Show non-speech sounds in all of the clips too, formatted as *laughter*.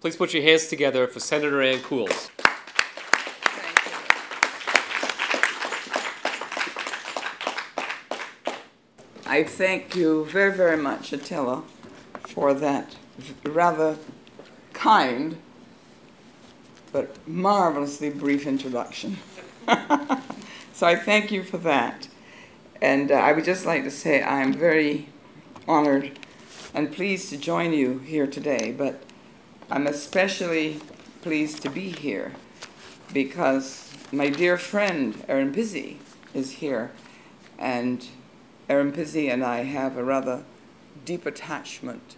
Please put your hands together for Senator Anne Cools. I thank you very, very much, Attila, for that rather kind but marvelously brief introduction. *laughs* so I thank you for that. And uh, I would just like to say I am very honored and pleased to join you here today, but I'm especially pleased to be here because my dear friend Erin Pizzey is here, and Erin Pizzey and I have a rather deep attachment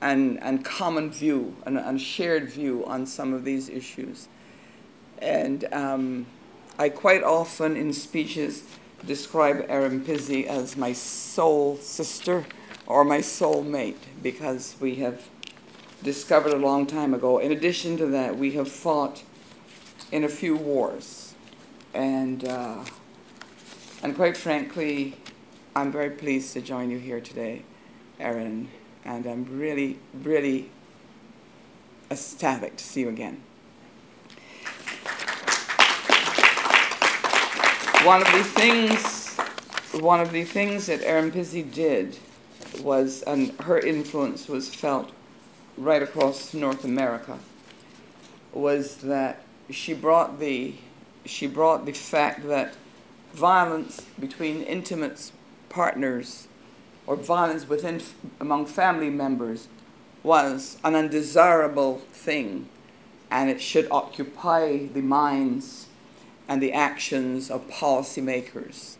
and, and common view and, and shared view on some of these issues. And um, I quite often in speeches describe Erin Pizzey as my soul sister or my soul mate because we have discovered a long time ago. In addition to that, we have fought in a few wars. And, uh, and quite frankly, I'm very pleased to join you here today, Erin and I'm really, really ecstatic to see you again. One of the things, one of the things that Erin Pizzey did was, and her influence was felt right across North America, was that she brought the, she brought the fact that violence between intimate partners or violence within among family members was an undesirable thing and it should occupy the minds and the actions of policymakers.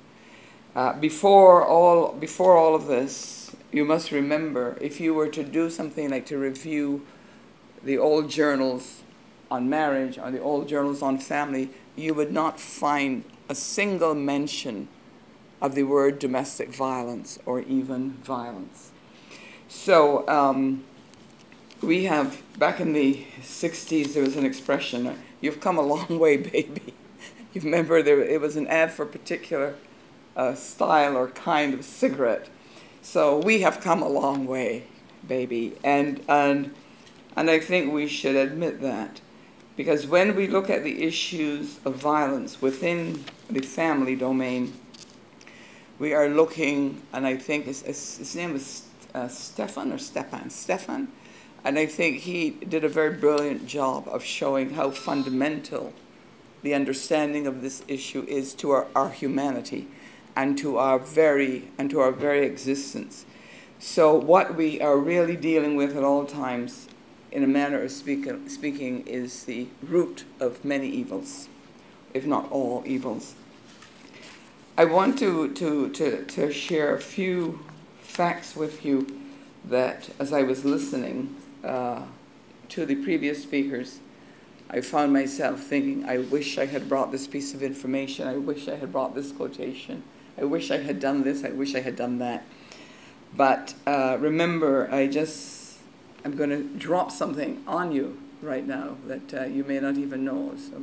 Uh, before, all, before all of this, you must remember if you were to do something like to review the old journals on marriage or the old journals on family, you would not find a single mention of the word domestic violence or even violence. So um, we have, back in the 60s, there was an expression, you've come a long way, baby. *laughs* You remember there, it was an ad for a particular uh, style or kind of cigarette. So we have come a long way, baby. And, and, and I think we should admit that. Because when we look at the issues of violence within the family domain, we are looking, and I think his, his name is uh, Stefan or Stepan, Stefan, and I think he did a very brilliant job of showing how fundamental the understanding of this issue is to our, our humanity and to our very and to our very existence. So what we are really dealing with at all times, in a manner of speak, speaking, is the root of many evils, if not all evils. I want to, to, to, to share a few facts with you that as I was listening uh, to the previous speakers, I found myself thinking, I wish I had brought this piece of information. I wish I had brought this quotation. I wish I had done this. I wish I had done that. But uh, remember, I just, I'm going to drop something on you right now that uh, you may not even know. So,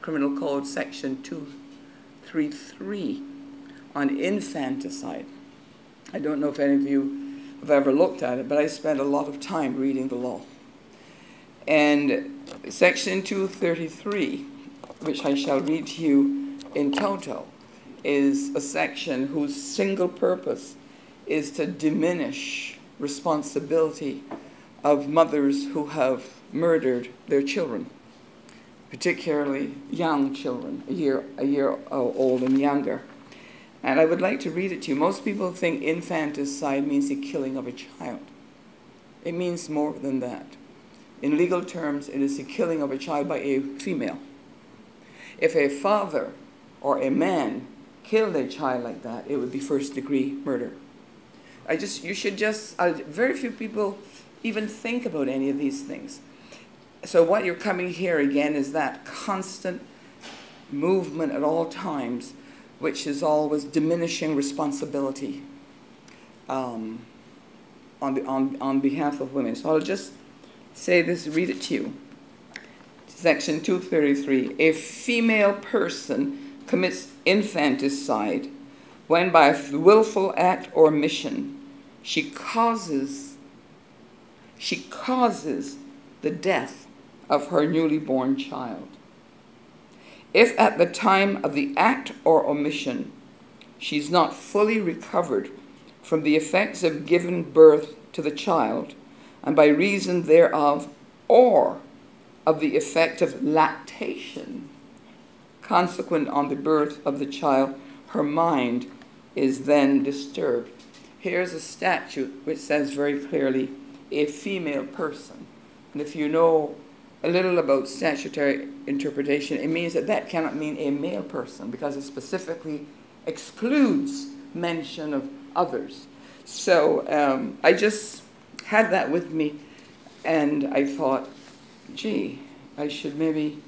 Criminal Code Section 233 on infanticide. I don't know if any of you have ever looked at it, but I spent a lot of time reading the law. And section 233, which I shall read to you in toto, is a section whose single purpose is to diminish responsibility of mothers who have murdered their children particularly young children, a year, a year old and younger. And I would like to read it to you. Most people think infanticide means the killing of a child. It means more than that. In legal terms, it is the killing of a child by a female. If a father or a man killed a child like that, it would be first degree murder. I just, you should just, uh, very few people even think about any of these things so what you're coming here again is that constant movement at all times, which is always diminishing responsibility um, on, the, on, on behalf of women. So I'll just say this, read it to you. Section 233. A female person commits infanticide when by a willful act or omission she causes she causes the death of her newly born child. If at the time of the act or omission she's not fully recovered from the effects of giving birth to the child, and by reason thereof, or of the effect of lactation consequent on the birth of the child, her mind is then disturbed. Here's a statute which says very clearly a female person. And if you know a little about statutory interpretation, it means that that cannot mean a male person because it specifically excludes mention of others. So um, I just had that with me, and I thought, gee, I should maybe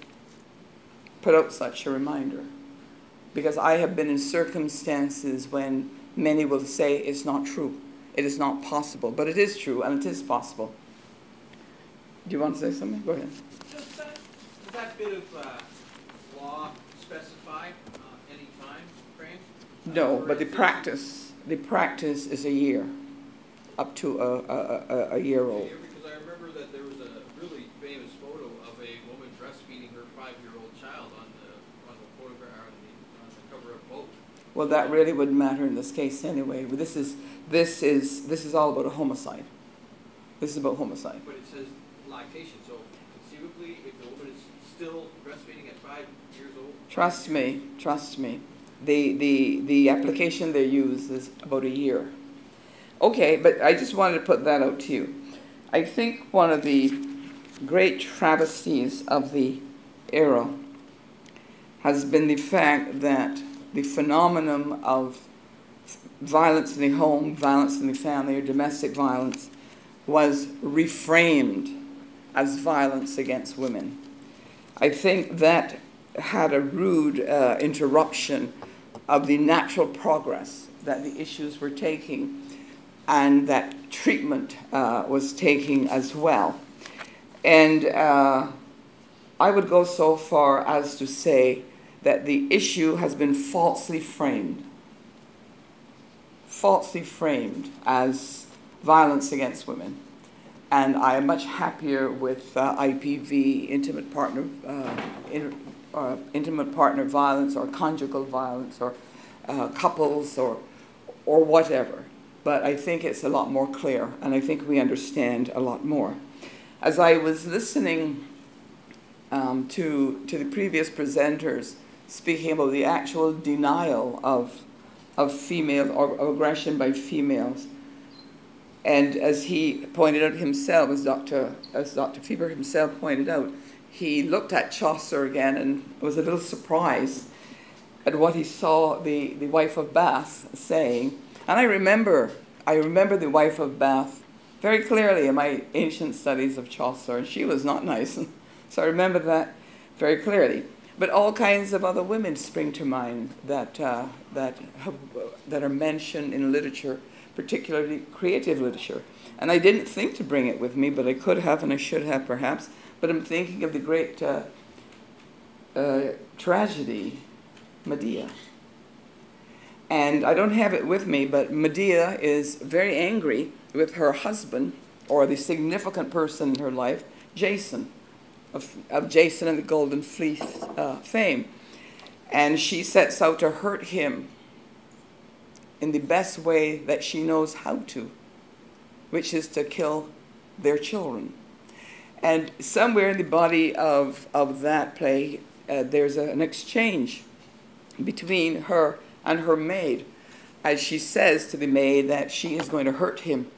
put out such a reminder. Because I have been in circumstances when many will say it's not true, it is not possible, but it is true and it is possible. Do you want to say something? Go ahead. Does that, does that bit of uh, law specify uh, any time frame? No, but the practice, the practice is a year, up to a, a, a, a year old. Because I remember that there was a really famous photo of a woman breastfeeding her five-year-old child on the, on the photograph, on the, on the cover of Vogue. Well, that really wouldn't matter in this case anyway. But This is, this is, this is all about a homicide. This is about homicide. But it says lactation, so conceivably, if the woman is still breastfeeding at five years old. Trust me, trust me. The, the, the application they use is about a year. Okay, but I just wanted to put that out to you. I think one of the great travesties of the era has been the fact that the phenomenon of violence in the home, violence in the family, or domestic violence was reframed as violence against women. I think that had a rude uh, interruption of the natural progress that the issues were taking and that treatment uh, was taking as well. And uh, I would go so far as to say that the issue has been falsely framed, falsely framed as violence against women. And I am much happier with uh, IPV, intimate partner, uh, inter, uh, intimate partner violence, or conjugal violence, or uh, couples, or or whatever. But I think it's a lot more clear, and I think we understand a lot more. As I was listening um, to to the previous presenters speaking about the actual denial of of female or aggression by females. And as he pointed out himself, as Dr. as Dr. Faber himself pointed out, he looked at Chaucer again and was a little surprised at what he saw the, the wife of Bath saying. And I remember, I remember the wife of Bath very clearly in my ancient studies of Chaucer, and she was not nice. *laughs* so I remember that very clearly. But all kinds of other women spring to mind that, uh, that, have, that are mentioned in literature, particularly creative literature. And I didn't think to bring it with me, but I could have and I should have perhaps. But I'm thinking of the great uh, uh, tragedy, Medea. And I don't have it with me, but Medea is very angry with her husband, or the significant person in her life, Jason of, of Jason and the Golden Fleece uh, fame. And she sets out to hurt him in the best way that she knows how to, which is to kill their children. And somewhere in the body of, of that play, uh, there's a, an exchange between her and her maid as she says to the maid that she is going to hurt him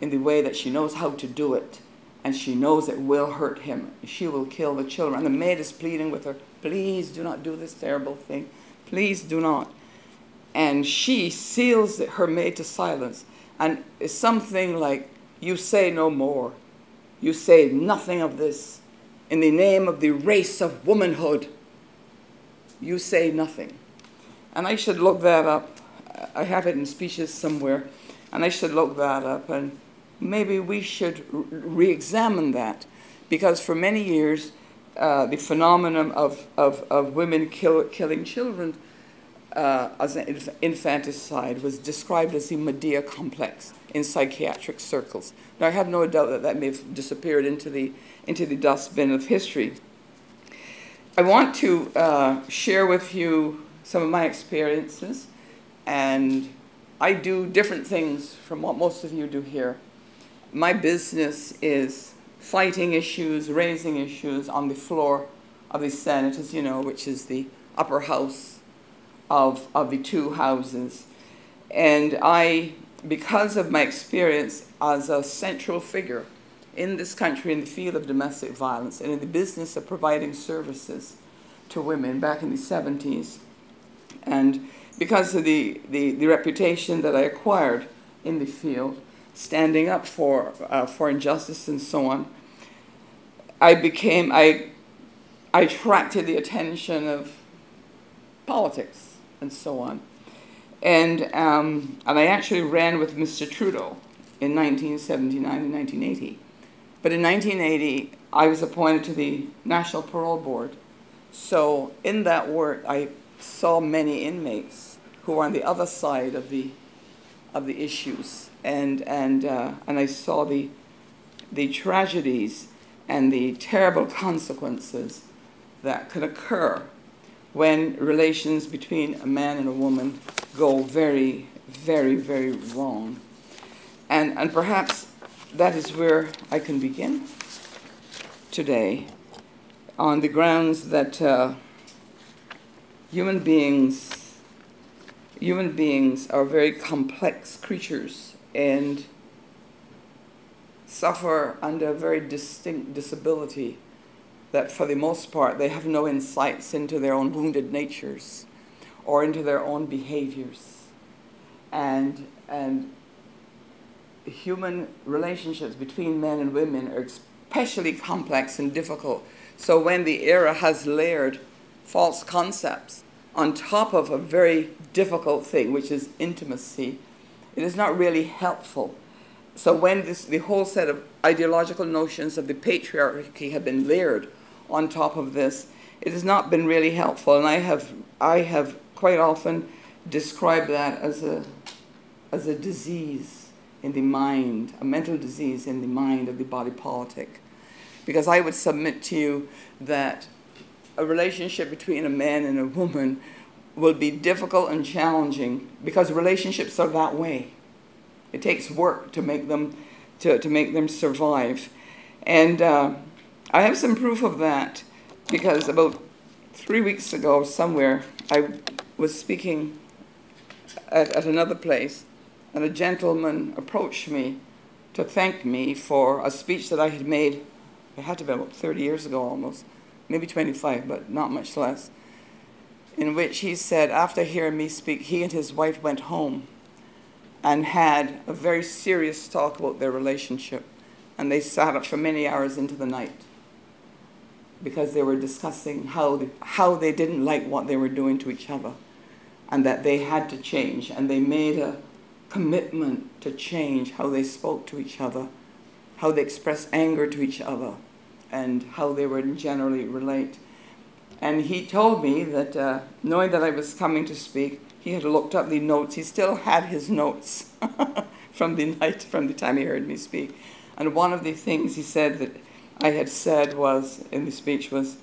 in the way that she knows how to do it and she knows it will hurt him. She will kill the children. And the maid is pleading with her, please do not do this terrible thing. Please do not. And she seals her maid to silence. And it's something like, you say no more. You say nothing of this. In the name of the race of womanhood, you say nothing. And I should look that up. I have it in speeches somewhere. And I should look that up. And maybe we should re examine that because for many years, uh, the phenomenon of, of, of women kill, killing children uh, as an infanticide was described as the Medea complex in psychiatric circles. Now, I have no doubt that that may have disappeared into the, into the dustbin of history. I want to uh, share with you some of my experiences, and I do different things from what most of you do here. My business is fighting issues, raising issues on the floor of the Senate, as you know, which is the upper house of, of the two houses. And I, because of my experience as a central figure in this country in the field of domestic violence and in the business of providing services to women back in the 70s, and because of the, the, the reputation that I acquired in the field, standing up for, uh, for injustice and so on, I became, I, I attracted the attention of politics and so on. And, um, and I actually ran with Mr. Trudeau in 1979 and 1980. But in 1980, I was appointed to the National Parole Board. So in that work, I saw many inmates who were on the other side of the, of the issues. And, and, uh, and I saw the, the tragedies and the terrible consequences that can occur when relations between a man and a woman go very, very, very wrong. And, and perhaps that is where I can begin today on the grounds that uh, human beings human beings are very complex creatures and suffer under a very distinct disability that for the most part they have no insights into their own wounded natures or into their own behaviors. And, and human relationships between men and women are especially complex and difficult. So when the era has layered false concepts on top of a very difficult thing, which is intimacy, it is not really helpful. So when this, the whole set of ideological notions of the patriarchy have been layered on top of this. It has not been really helpful, and I have, I have quite often described that as a, as a disease in the mind, a mental disease in the mind of the body politic. Because I would submit to you that a relationship between a man and a woman will be difficult and challenging because relationships are that way. It takes work to make them to, to make them survive. And uh, I have some proof of that because about three weeks ago, somewhere, I was speaking at, at another place, and a gentleman approached me to thank me for a speech that I had made. It had to be about 30 years ago almost, maybe 25, but not much less. In which he said, after hearing me speak, he and his wife went home and had a very serious talk about their relationship. And they sat up for many hours into the night because they were discussing how they, how they didn't like what they were doing to each other and that they had to change. And they made a commitment to change how they spoke to each other, how they expressed anger to each other, and how they would generally relate. And he told me that, uh, knowing that I was coming to speak, he had looked up the notes. He still had his notes *laughs* from the night, from the time he heard me speak. And one of the things he said that I had said was, in the speech, was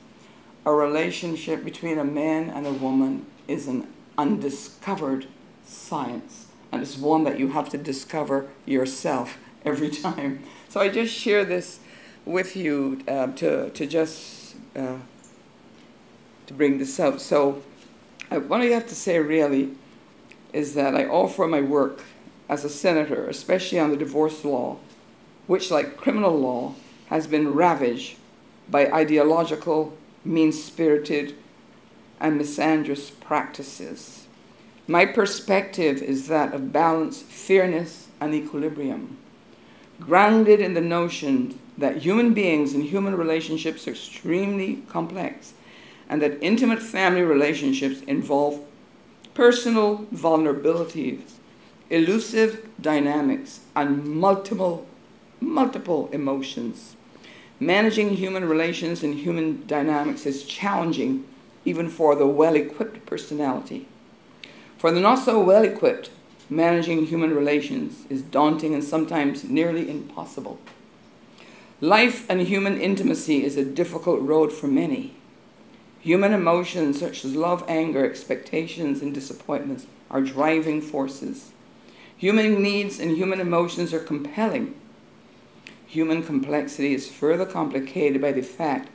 a relationship between a man and a woman is an undiscovered science. And it's one that you have to discover yourself every time. So I just share this with you uh, to, to just uh, to bring this up. So what I have to say really is that I offer my work as a senator, especially on the divorce law, which like criminal law has been ravaged by ideological, mean-spirited, and misandrous practices. My perspective is that of balance, fairness, and equilibrium, grounded in the notion that human beings and human relationships are extremely complex and that intimate family relationships involve personal vulnerabilities, elusive dynamics, and multiple, multiple emotions. Managing human relations and human dynamics is challenging even for the well-equipped personality. For the not so well equipped, managing human relations is daunting and sometimes nearly impossible. Life and human intimacy is a difficult road for many. Human emotions such as love, anger, expectations, and disappointments are driving forces. Human needs and human emotions are compelling. Human complexity is further complicated by the fact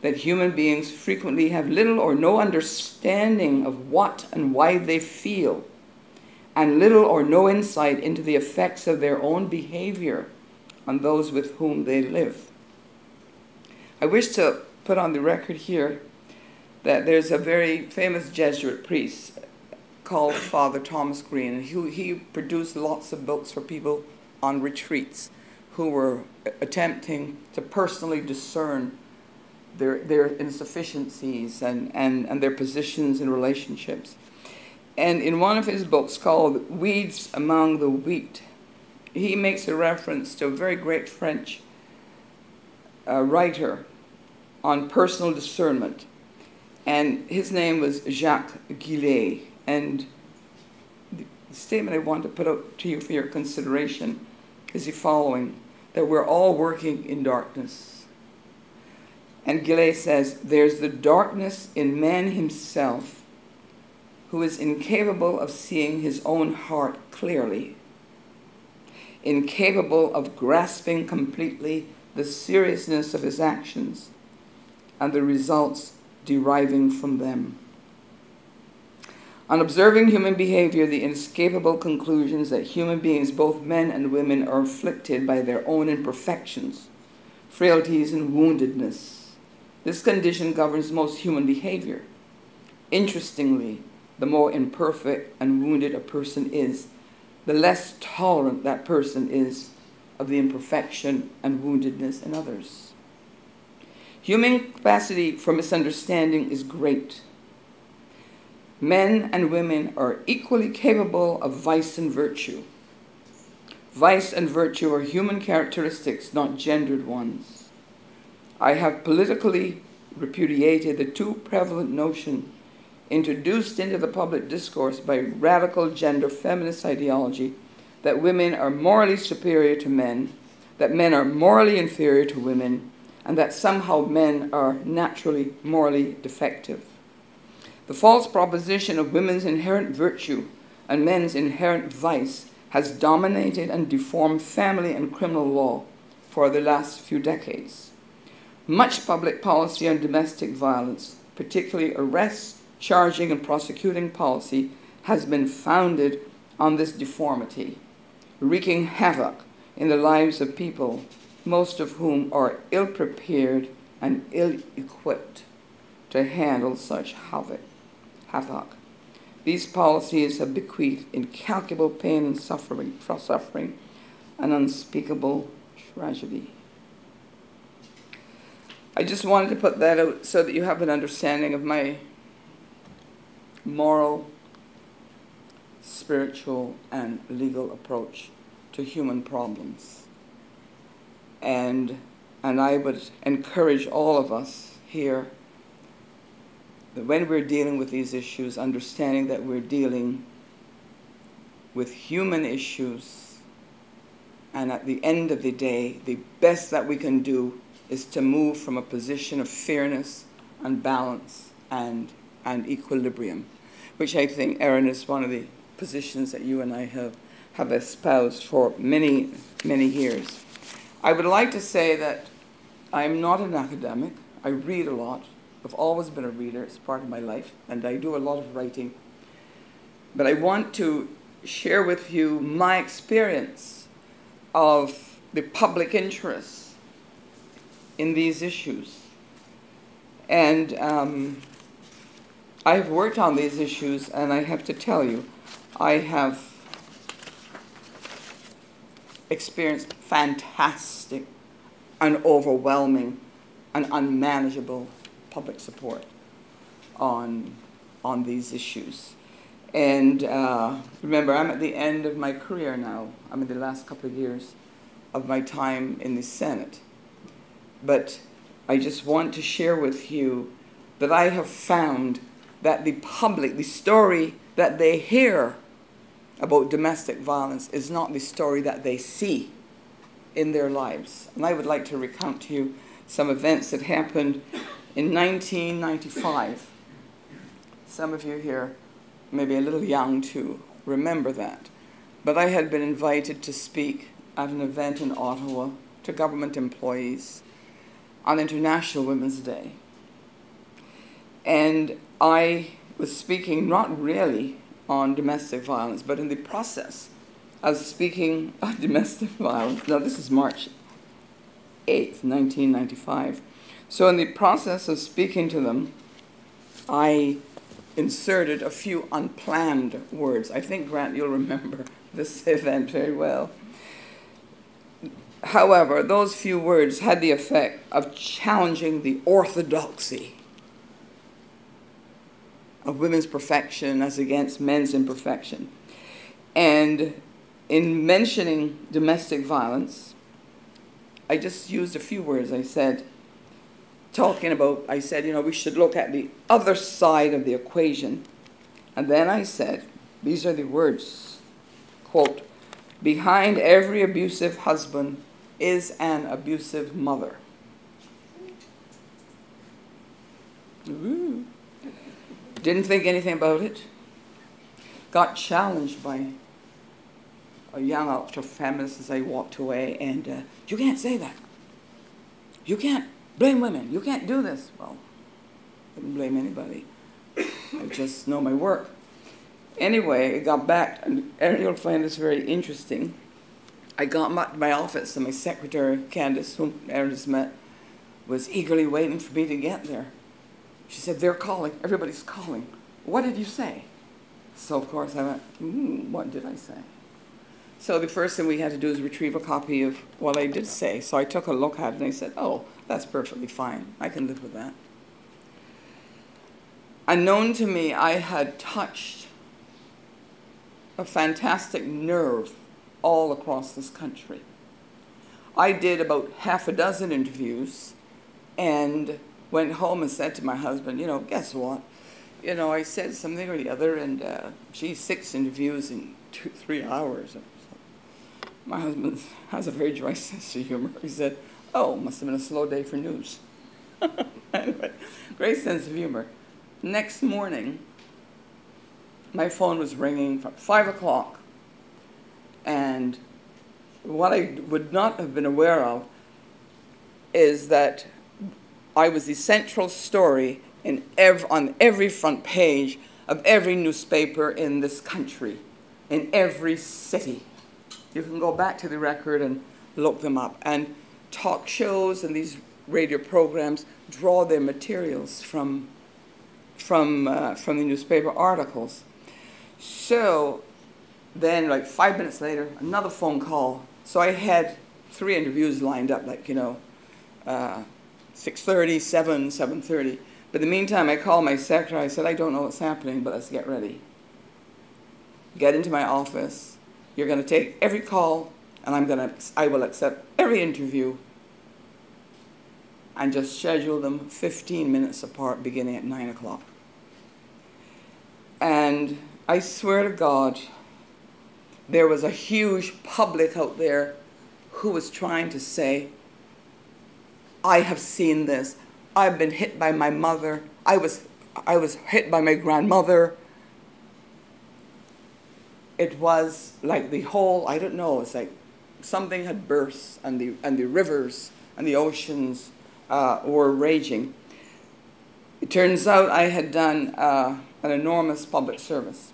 that human beings frequently have little or no understanding of what and why they feel, and little or no insight into the effects of their own behavior on those with whom they live. I wish to put on the record here that there's a very famous Jesuit priest called *coughs* Father Thomas Green. He, he produced lots of books for people on retreats who were attempting to personally discern their, their insufficiencies and, and, and their positions and relationships. And in one of his books called Weeds Among the Wheat, he makes a reference to a very great French uh, writer on personal discernment. And his name was Jacques Guillet. And the statement I want to put out to you for your consideration is the following that we're all working in darkness. And Guillet says, There's the darkness in man himself who is incapable of seeing his own heart clearly, incapable of grasping completely the seriousness of his actions and the results deriving from them. On observing human behavior, the inescapable conclusions that human beings, both men and women, are afflicted by their own imperfections, frailties, and woundedness. This condition governs most human behavior. Interestingly, the more imperfect and wounded a person is, the less tolerant that person is of the imperfection and woundedness in others. Human capacity for misunderstanding is great men and women are equally capable of vice and virtue. Vice and virtue are human characteristics, not gendered ones. I have politically repudiated the too prevalent notion introduced into the public discourse by radical gender feminist ideology that women are morally superior to men, that men are morally inferior to women, and that somehow men are naturally morally defective. The false proposition of women's inherent virtue and men's inherent vice has dominated and deformed family and criminal law for the last few decades. Much public policy on domestic violence, particularly arrests, charging, and prosecuting policy, has been founded on this deformity, wreaking havoc in the lives of people, most of whom are ill prepared and ill equipped to handle such havoc. These policies have bequeathed incalculable pain and suffering, suffering, and unspeakable tragedy. I just wanted to put that out so that you have an understanding of my moral, spiritual, and legal approach to human problems. And, and I would encourage all of us here that when we're dealing with these issues, understanding that we're dealing with human issues, and at the end of the day, the best that we can do is to move from a position of fairness and balance and, and equilibrium, which I think, Erin, is one of the positions that you and I have, have espoused for many, many years. I would like to say that I'm not an academic. I read a lot. I've always been a reader, it's part of my life, and I do a lot of writing. But I want to share with you my experience of the public interest in these issues. And um, I've worked on these issues, and I have to tell you, I have experienced fantastic and overwhelming and unmanageable public support on, on these issues. And uh, remember, I'm at the end of my career now. I'm in the last couple of years of my time in the Senate. But I just want to share with you that I have found that the public, the story that they hear about domestic violence is not the story that they see in their lives. And I would like to recount to you some events that happened in 1995. Some of you here may be a little young to remember that. But I had been invited to speak at an event in Ottawa to government employees on International Women's Day. And I was speaking not really on domestic violence, but in the process of speaking *laughs* on domestic violence. Now, this is March 8th, 1995. So, in the process of speaking to them, I inserted a few unplanned words. I think, Grant, you'll remember *laughs* this event very well. However, those few words had the effect of challenging the orthodoxy of women's perfection as against men's imperfection. And in mentioning domestic violence, I just used a few words. I said, talking about, I said, you know, we should look at the other side of the equation. And then I said, these are the words, quote, behind every abusive husband is an abusive mother. Ooh. Didn't think anything about it. Got challenged by a young ultra feminist as I walked away, and uh, you can't say that. You can't blame women. You can't do this. Well, I didn't blame anybody. I just know my work. Anyway, I got back, and you'll find this very interesting. I got back to my office, and my secretary, Candace, whom Ernest met, was eagerly waiting for me to get there. She said, They're calling. Everybody's calling. What did you say? So, of course, I went, mm, What did I say? So, the first thing we had to do is retrieve a copy of what I did say. So, I took a look at it and I said, Oh, that's perfectly fine. I can live with that. Unknown to me, I had touched a fantastic nerve all across this country. I did about half a dozen interviews, and went home and said to my husband, you know, guess what? You know, I said something or the other, and uh, six interviews in two, three hours. My husband *laughs* has a very dry *laughs* sense of humor. He said, oh, must have been a slow day for news. *laughs* anyway, great sense of humor. Next morning, my phone was ringing from 5 o'clock, and what I would not have been aware of is that I was the central story ev- on every front page of every newspaper in this country, in every city. You can go back to the record and look them up. And talk shows and these radio programs draw their materials from, from, uh, from the newspaper articles. So then, like five minutes later, another phone call. So I had three interviews lined up, like, you know, uh, 6.30, 7, 7.30. But in the meantime, I called my secretary. I said, I don't know what's happening, but let's get ready. Get into my office. You're going to take every call, and I'm going to, I will accept every interview and just schedule them 15 minutes apart beginning at 9 o'clock. And I swear to God, there was a huge public out there who was trying to say, I have seen this. I've been hit by my mother. I was, I was hit by my grandmother. It was like the whole, I don't know, it's like something had burst and the, and the rivers and the oceans uh, were raging. It turns out I had done uh, an enormous public service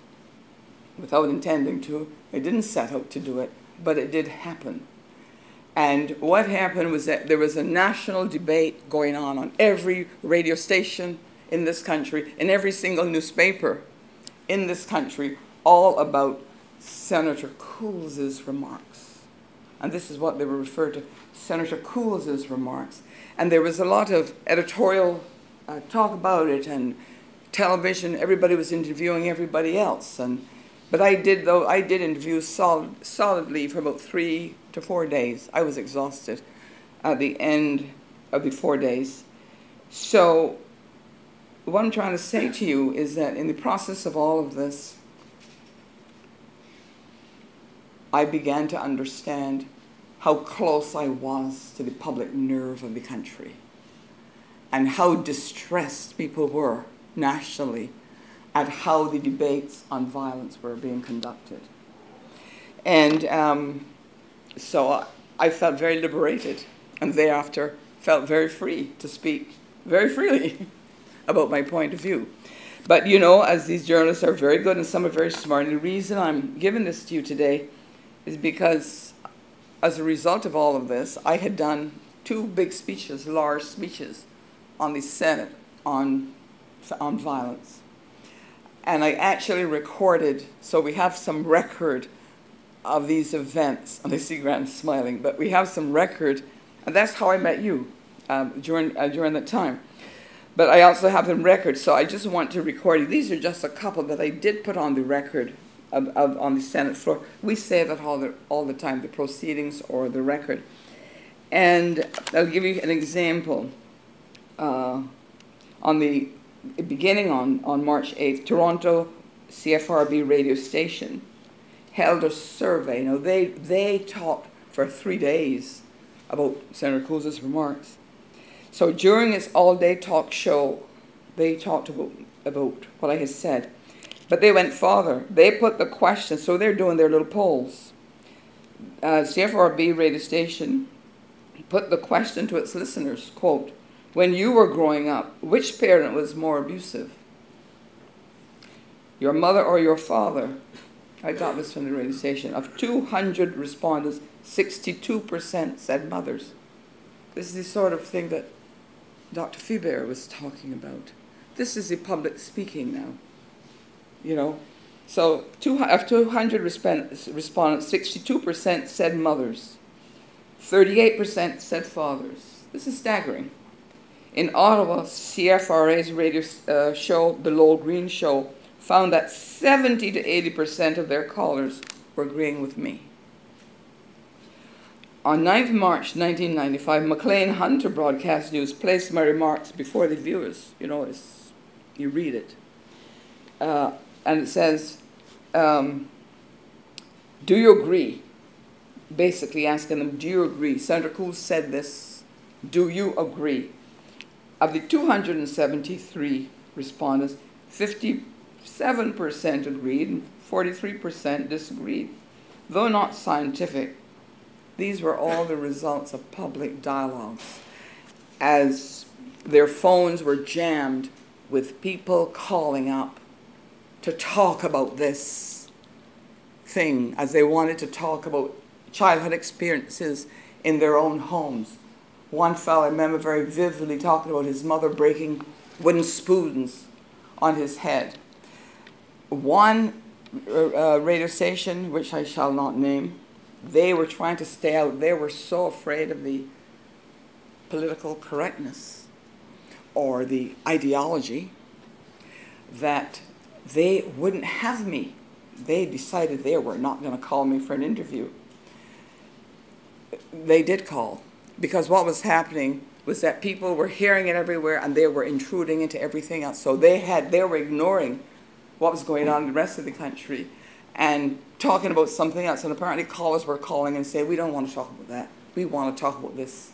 without intending to. I didn't set out to do it, but it did happen. And what happened was that there was a national debate going on on every radio station in this country, in every single newspaper in this country, all about Senator Cools's remarks. And this is what they were referred to Senator Cools's remarks. And there was a lot of editorial uh, talk about it and television. Everybody was interviewing everybody else. And, but I did, though, I did interview solid, solidly for about three to four days. I was exhausted at the end of the four days. So, what I'm trying to say to you is that in the process of all of this, I began to understand how close I was to the public nerve of the country and how distressed people were nationally at how the debates on violence were being conducted. And um, so I felt very liberated, and thereafter felt very free to speak very freely *laughs* about my point of view. But you know, as these journalists are very good and some are very smart, and the reason I'm giving this to you today is because as a result of all of this, I had done two big speeches, large speeches, on the Senate on, on violence. And I actually recorded, so we have some record of these events. *laughs* And I see Grant smiling, but we have some record, and that's how I met you um, during, uh, during that time. But I also have them record, so I just want to record. These are just a couple that I did put on the record of, of, on the Senate floor. We say that all the, all the time, the proceedings or the record. And I'll give you an example. Uh, on the beginning on, on March 8th, Toronto CFRB radio station held a survey. Now, they, they talked for three days about Senator Cools's remarks. So during its all-day talk show, they talked about, about what I had said. But they went farther. They put the question, so they're doing their little polls. Uh, CFRB radio station put the question to its listeners, quote, when you were growing up, which parent was more abusive? Your mother or your father? I got this from the radio station. Of 200 respondents, 62% said mothers. This is the sort of thing that Dr. Fiebert was talking about. This is the public speaking now. You know? So, two, of 200 respondents, 62% said mothers, 38% said fathers. This is staggering. In Ottawa, CFRA's radio uh, show, The Lowell Green Show, found that 70 to 80% of their callers were agreeing with me. On 9th March 1995, Maclean Hunter Broadcast News placed my remarks before the viewers. You know, it's, you read it. Uh, and it says, um, Do you agree? Basically asking them, Do you agree? Senator Cool said this. Do you agree? Of the 273 respondents, 57% agreed and 43% disagreed. Though not scientific, these were all the results of public dialogues as their phones were jammed with people calling up to talk about this thing as they wanted to talk about childhood experiences in their own homes one fellow I remember very vividly talking about his mother breaking wooden spoons on his head. One uh, radio station, which I shall not name, they were trying to stay out. They were so afraid of the political correctness or the ideology that they wouldn't have me. They decided they were not going to call me for an interview. They did call because what was happening was that people were hearing it everywhere and they were intruding into everything else. So they had they were ignoring what was going on in the rest of the country and talking about something else. And apparently callers were calling and saying, "We don't want to talk about that. We want to talk about this."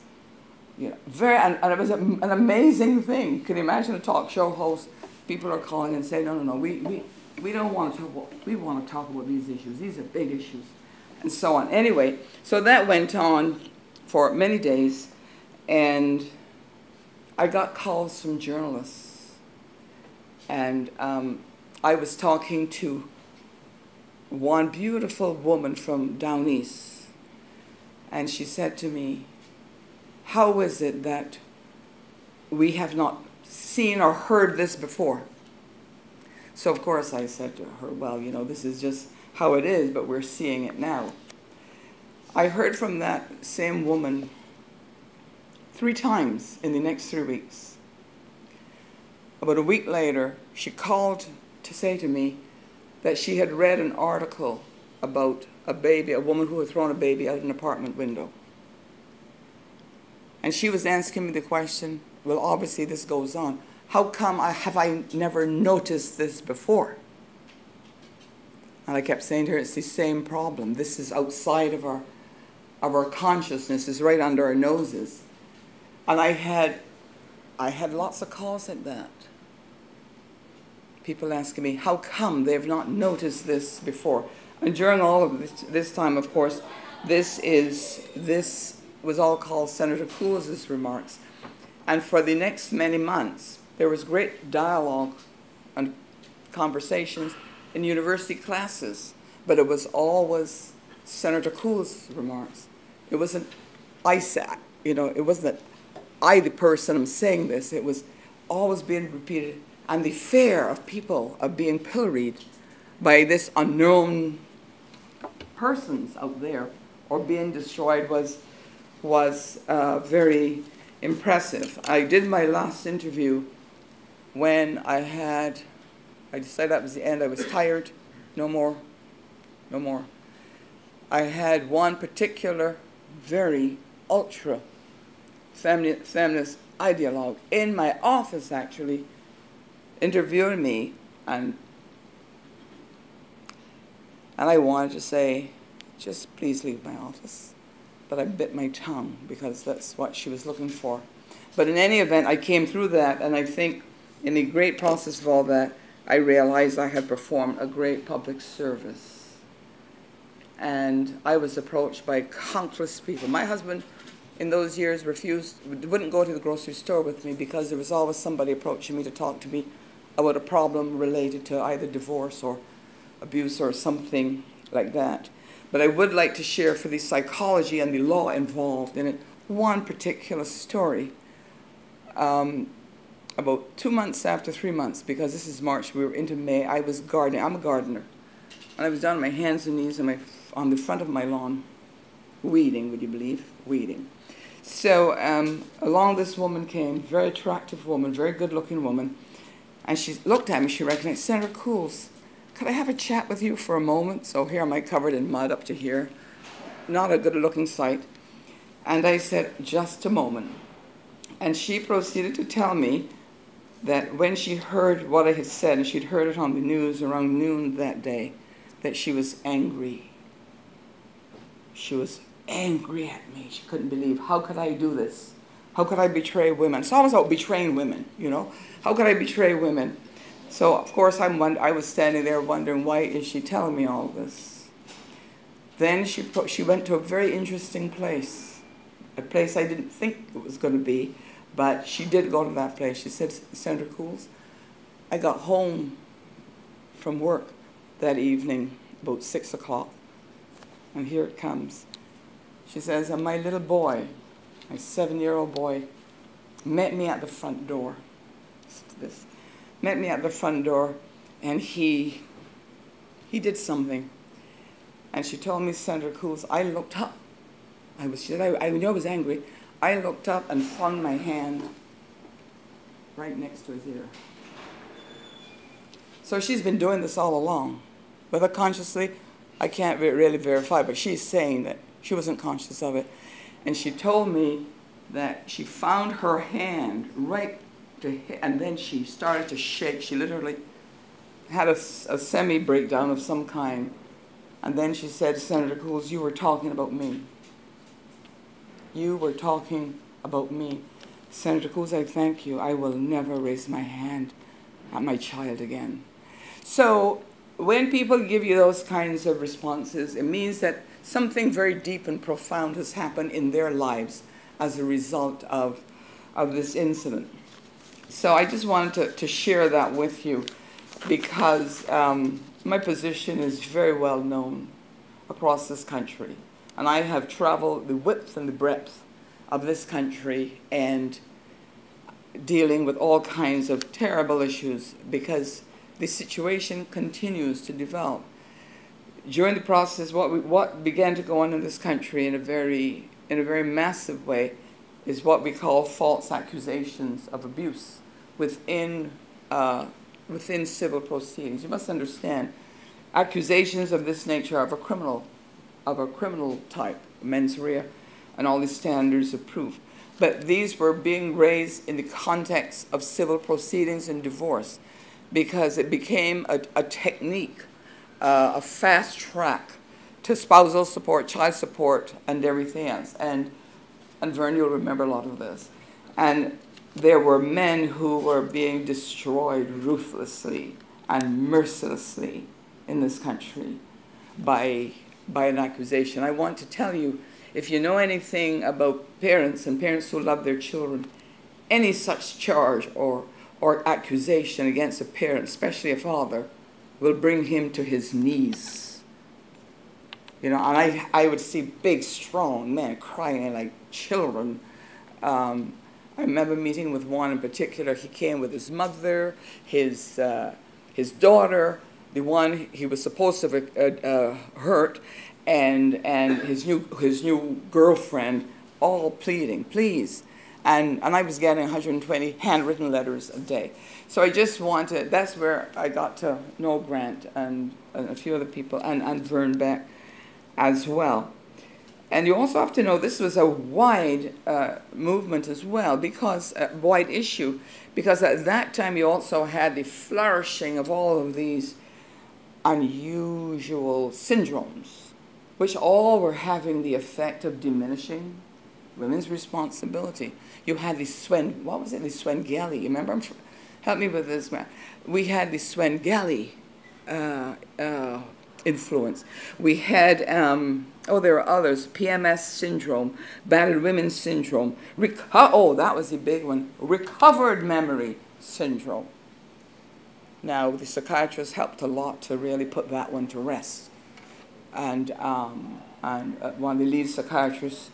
You know, very and, and it was a, an amazing thing. Can you imagine a talk show host? People are calling and saying, "No, no, no. We we we don't want to talk about. We want to talk about these issues. These are big issues." And so on. Anyway, so that went on for many days, and I got calls from journalists. And um, I was talking to one beautiful woman from down east, and she said to me, How is it that we have not seen or heard this before? So, of course, I said to her, Well, you know, this is just how it is, but we're seeing it now. I heard from that same woman three times in the next three weeks. About a week later, she called to say to me that she had read an article about a baby, a woman who had thrown a baby out an apartment window. And she was asking me the question, well, obviously this goes on. How come I, have I never noticed this before? And I kept saying to her, it's the same problem. This is outside of our, of our consciousness, it's right under our noses. And I had, I had lots of calls like that. People asking me, how come they've not noticed this before? And during all of this, this time, of course, this is, this was all called Senator Cools's remarks. And for the next many months, there was great dialogue and conversations in university classes, but it was always Senator Cool's remarks. It wasn't I said, you know, it wasn't that I, the person, am saying this. It was always being repeated. And the fear of people of being pilloried by this unknown persons out there or being destroyed was, was uh, very impressive. I did my last interview when I had, I decided that was the end. I was tired. No more. No more. I had one particular very ultra feminist, ideologue in my office actually interviewing me and and I wanted to say, just please leave my office. But I bit my tongue because that's what she was looking for. But in any event, I came through that, and I think in the great process of all that, I realized I had performed a great public service. And I was approached by countless people. My husband in those years refused, wouldn't go to the grocery store with me because there was always somebody approaching me to talk to me about a problem related to either divorce or abuse or something like that. But I would like to share for the psychology and the law involved in it one particular story. Um, about two months after three months, because this is March, we were into May, I was gardening. I'm a gardener. And I was down on my hands and knees on, my, on the front of my lawn, weeding, would you believe? Weeding. So um, along this woman came, very attractive woman, very good looking woman, and she looked at me, she recognized Senator Cools. Could I have a chat with you for a moment? So here am I covered in mud up to here, not a good looking sight. And I said, just a moment. And she proceeded to tell me that when she heard what I had said, and she'd heard it on the news around noon that day, that she was angry. She was angry at me. She couldn't believe, how could I do this? How could I betray women? So I was about betraying women, you know? How could I betray women? So, of course, I'm I was standing there wondering, why is she telling me all this? Then she, she went to a very interesting place, a place I didn't think it was going to be, but she did go to that place. She said, Senator Cools, I got home from work that evening about 6 o'clock, and here it comes. She says, and my little boy, my seven-year-old boy, met me at the front door. This, met me at the front door, and he, he did something. And she told me, Senator Cools, I looked up. I was, she said, I, I knew I was angry. I looked up and flung my hand right next to his ear. So she's been doing this all along. Whether consciously, I can't really verify, but she's saying that she wasn't conscious of it. And she told me that she found her hand right to and then she started to shake. She literally had a, a semi breakdown of some kind. And then she said, Senator Cools, you were talking about me. You were talking about me. Senator Cools, I thank you. I will never raise my hand at my child again. So when people give you those kinds of responses, it means that something very deep and profound has happened in their lives as a result of, of this incident. So I just wanted to, to share that with you because um, my position is very well known across this country. And I have traveled the width and the breadth of this country and dealing with all kinds of terrible issues because the situation continues to develop during the process, what, we, what began to go on in this country in a very, in a very massive way is what we call false accusations of abuse within, uh, within civil proceedings. You must understand, accusations of this nature are of a criminal, of a criminal type, mens rea, and all the standards of proof. But these were being raised in the context of civil proceedings and divorce because it became a, a technique uh, a fast track to spousal support, child support, and everything else. And, and Vern, you'll remember a lot of this. And there were men who were being destroyed ruthlessly and mercilessly in this country by, by an accusation. I want to tell you if you know anything about parents and parents who love their children, any such charge or, or accusation against a parent, especially a father, will bring him to his knees. You know, and I, I would see big, strong men crying like children. Um, I remember meeting with one in particular. He came with his mother, his, uh, his daughter, the one he was supposed to have uh, uh, hurt, and, and his, new, his new girlfriend, all pleading, please. And, and I was getting 120 handwritten letters a day. So I just wanted, that's where I got to know Grant and, and a few other people, and, and Vern Beck as well. And you also have to know this was a wide uh, movement as well, because a wide issue, because at that time you also had the flourishing of all of these unusual syndromes, which all were having the effect of diminishing women's responsibility. You had the Swen, what was it, the Svengali, you remember? Help me with this, man. We had the Svengali uh, uh, influence. We had, um, oh, there are others, PMS syndrome, battered women syndrome, reco- oh, that was the big one, recovered memory syndrome. Now, the psychiatrist helped a lot to really put that one to rest. And, um, and uh, one of the lead psychiatrists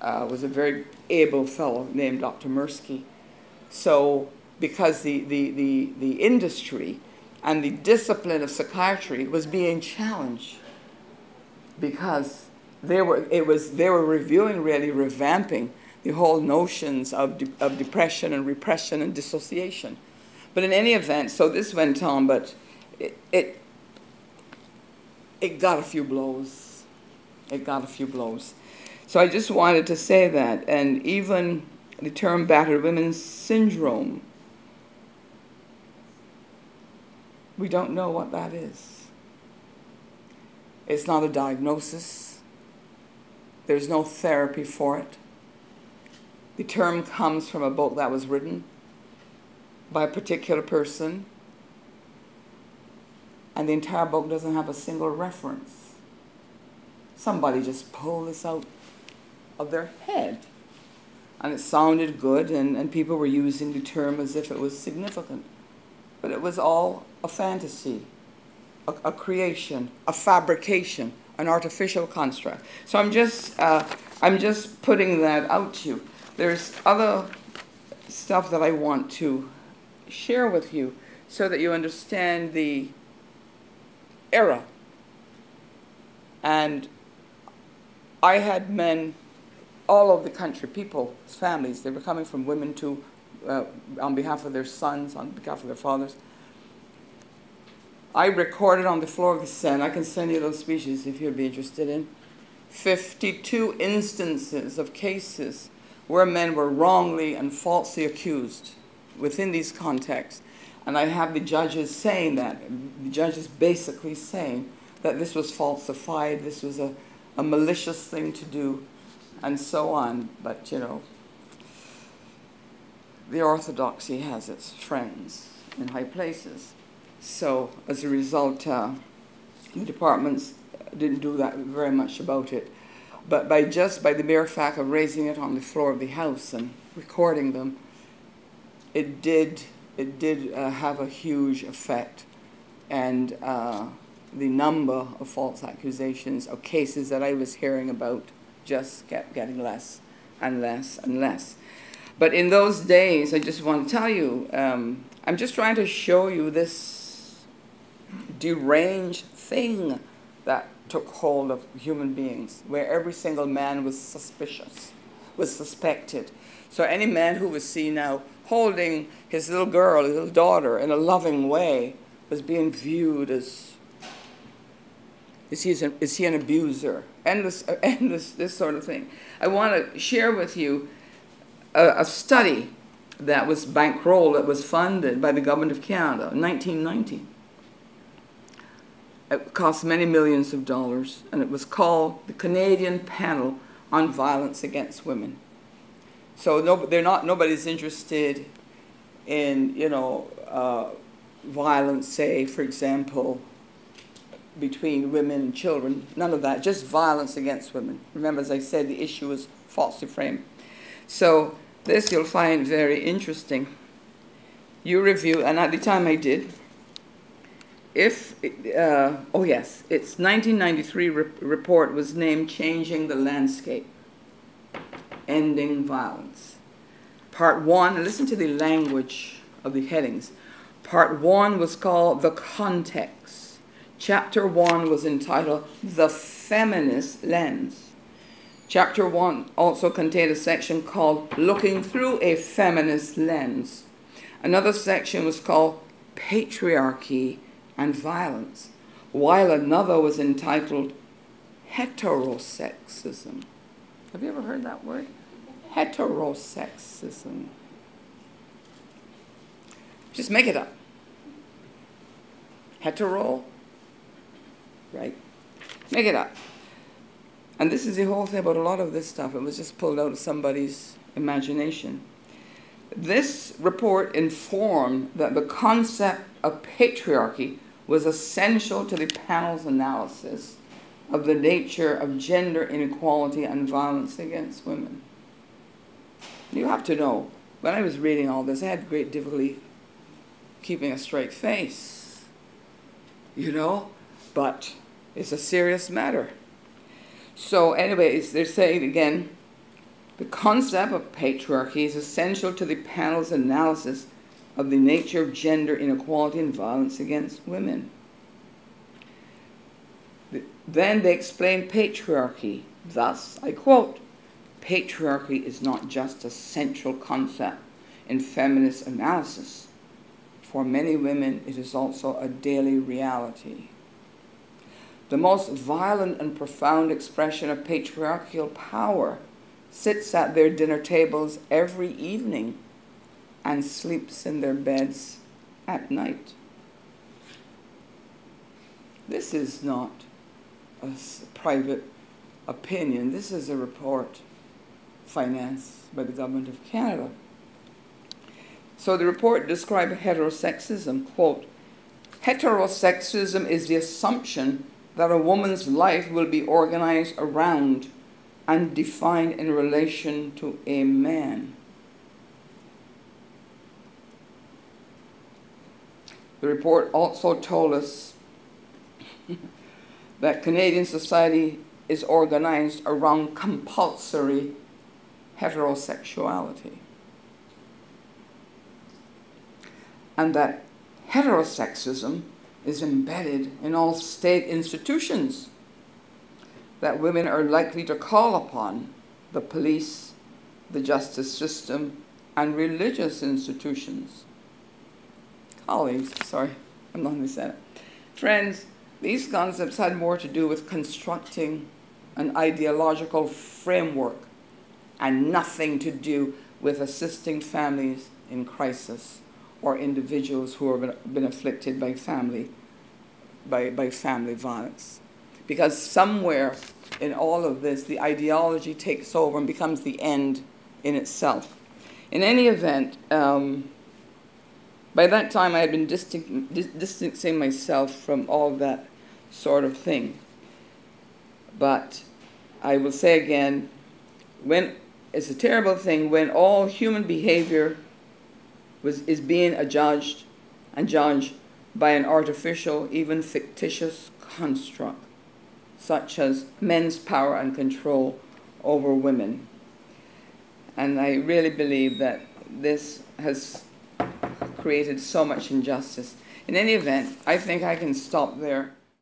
uh, was a very able fellow named Dr. Mirsky. So, because the, the, the, the industry and the discipline of psychiatry was being challenged because they were, it was, they were reviewing, really revamping the whole notions of, de- of depression and repression and dissociation. But in any event, so this went on, but it, it, it got a few blows. It got a few blows. So I just wanted to say that. And even the term battered women's syndrome, we don't know what that is. It's not a diagnosis, there's no therapy for it. The term comes from a book that was written by a particular person, and the entire book doesn't have a single reference. Somebody just pulled this out of their head. And it sounded good, and, and people were using the term as if it was significant. But it was all a fantasy, a, a creation, a fabrication, an artificial construct. So I'm just, uh, I'm just putting that out to you. There's other stuff that I want to share with you so that you understand the era. And I had men all over the country, people, families, they were coming from women to, uh, on behalf of their sons, on behalf of their fathers. I recorded on the floor of the Senate, I can send you those speeches if you'd be interested in, 52 instances of cases where men were wrongly and falsely accused within these contexts. And I have the judges saying that, the judges basically saying that this was falsified, this was a, a malicious thing to do, and so on. But, you know, the orthodoxy has its friends in high places. So, as a result, uh, the departments didn't do that very much about it. But by just by the mere fact of raising it on the floor of the house and recording them, it did it did uh, have a huge effect, and uh, the number of false accusations or cases that I was hearing about just kept getting less and less and less. But in those days, I just want to tell you, um, I'm just trying to show you this deranged thing that took hold of human beings, where every single man was suspicious, was suspected. So any man who was seen now holding his little girl, his little daughter, in a loving way was being viewed as is he, an, is he an abuser? And this, this, this sort of thing. I want to share with you a, a study that was bankrolled, that was funded by the government of Canada in 1990. It cost many millions of dollars, and it was called the Canadian Panel on Violence Against Women. So no, they're not. Nobody's interested in you know uh, violence, say for example, between women and children. None of that. Just violence against women. Remember, as I said, the issue was falsely framed. So this you'll find very interesting. You review, and at the time I did, if, uh, oh yes, its 1993 re report was named Changing the Landscape, Ending Violence. Part one, listen to the language of the headings. Part one was called The Context. Chapter one was entitled The Feminist Lens. Chapter one also contained a section called Looking Through a Feminist Lens. Another section was called Patriarchy and violence, while another was entitled heterosexism. Have you ever heard that word? Heterosexism. Just make it up. Hetero, right? Make it up. And this is the whole thing about a lot of this stuff. It was just pulled out of somebody's imagination. This report informed that the concept of patriarchy was essential to the panel's analysis of the nature of gender inequality and violence against women. You have to know, when I was reading all this, I had great difficulty keeping a straight face, you know, but it's a serious matter. So, anyways, they're saying again, the concept of patriarchy is essential to the panel's analysis of the nature of gender inequality and violence against women. Then they explain patriarchy. Thus, I quote, patriarchy is not just a central concept in feminist analysis. For many women, it is also a daily reality. The most violent and profound expression of patriarchal power sits at their dinner tables every evening and sleeps in their beds at night. This is not a private opinion. This is a report financed by the Government of Canada. So the report described heterosexism, quote, heterosexism is the assumption that a woman's life will be organized around and defined in relation to a man. The report also told us *laughs* that Canadian society is organized around compulsory heterosexuality. And that heterosexism is embedded in all state institutions that women are likely to call upon the police, the justice system, and religious institutions. Colleagues, sorry, I'm not going to say it. Friends, these concepts had more to do with constructing an ideological framework and nothing to do with assisting families in crisis or individuals who have been afflicted by family, by, by family violence. Because somewhere in all of this, the ideology takes over and becomes the end in itself. In any event, um, by that time I had been distan distancing myself from all that sort of thing. But I will say again, when it's a terrible thing when all human behavior was, is being adjudged and judged by an artificial, even fictitious construct, such as men's power and control over women. And I really believe that this has created so much injustice. In any event, I think I can stop there.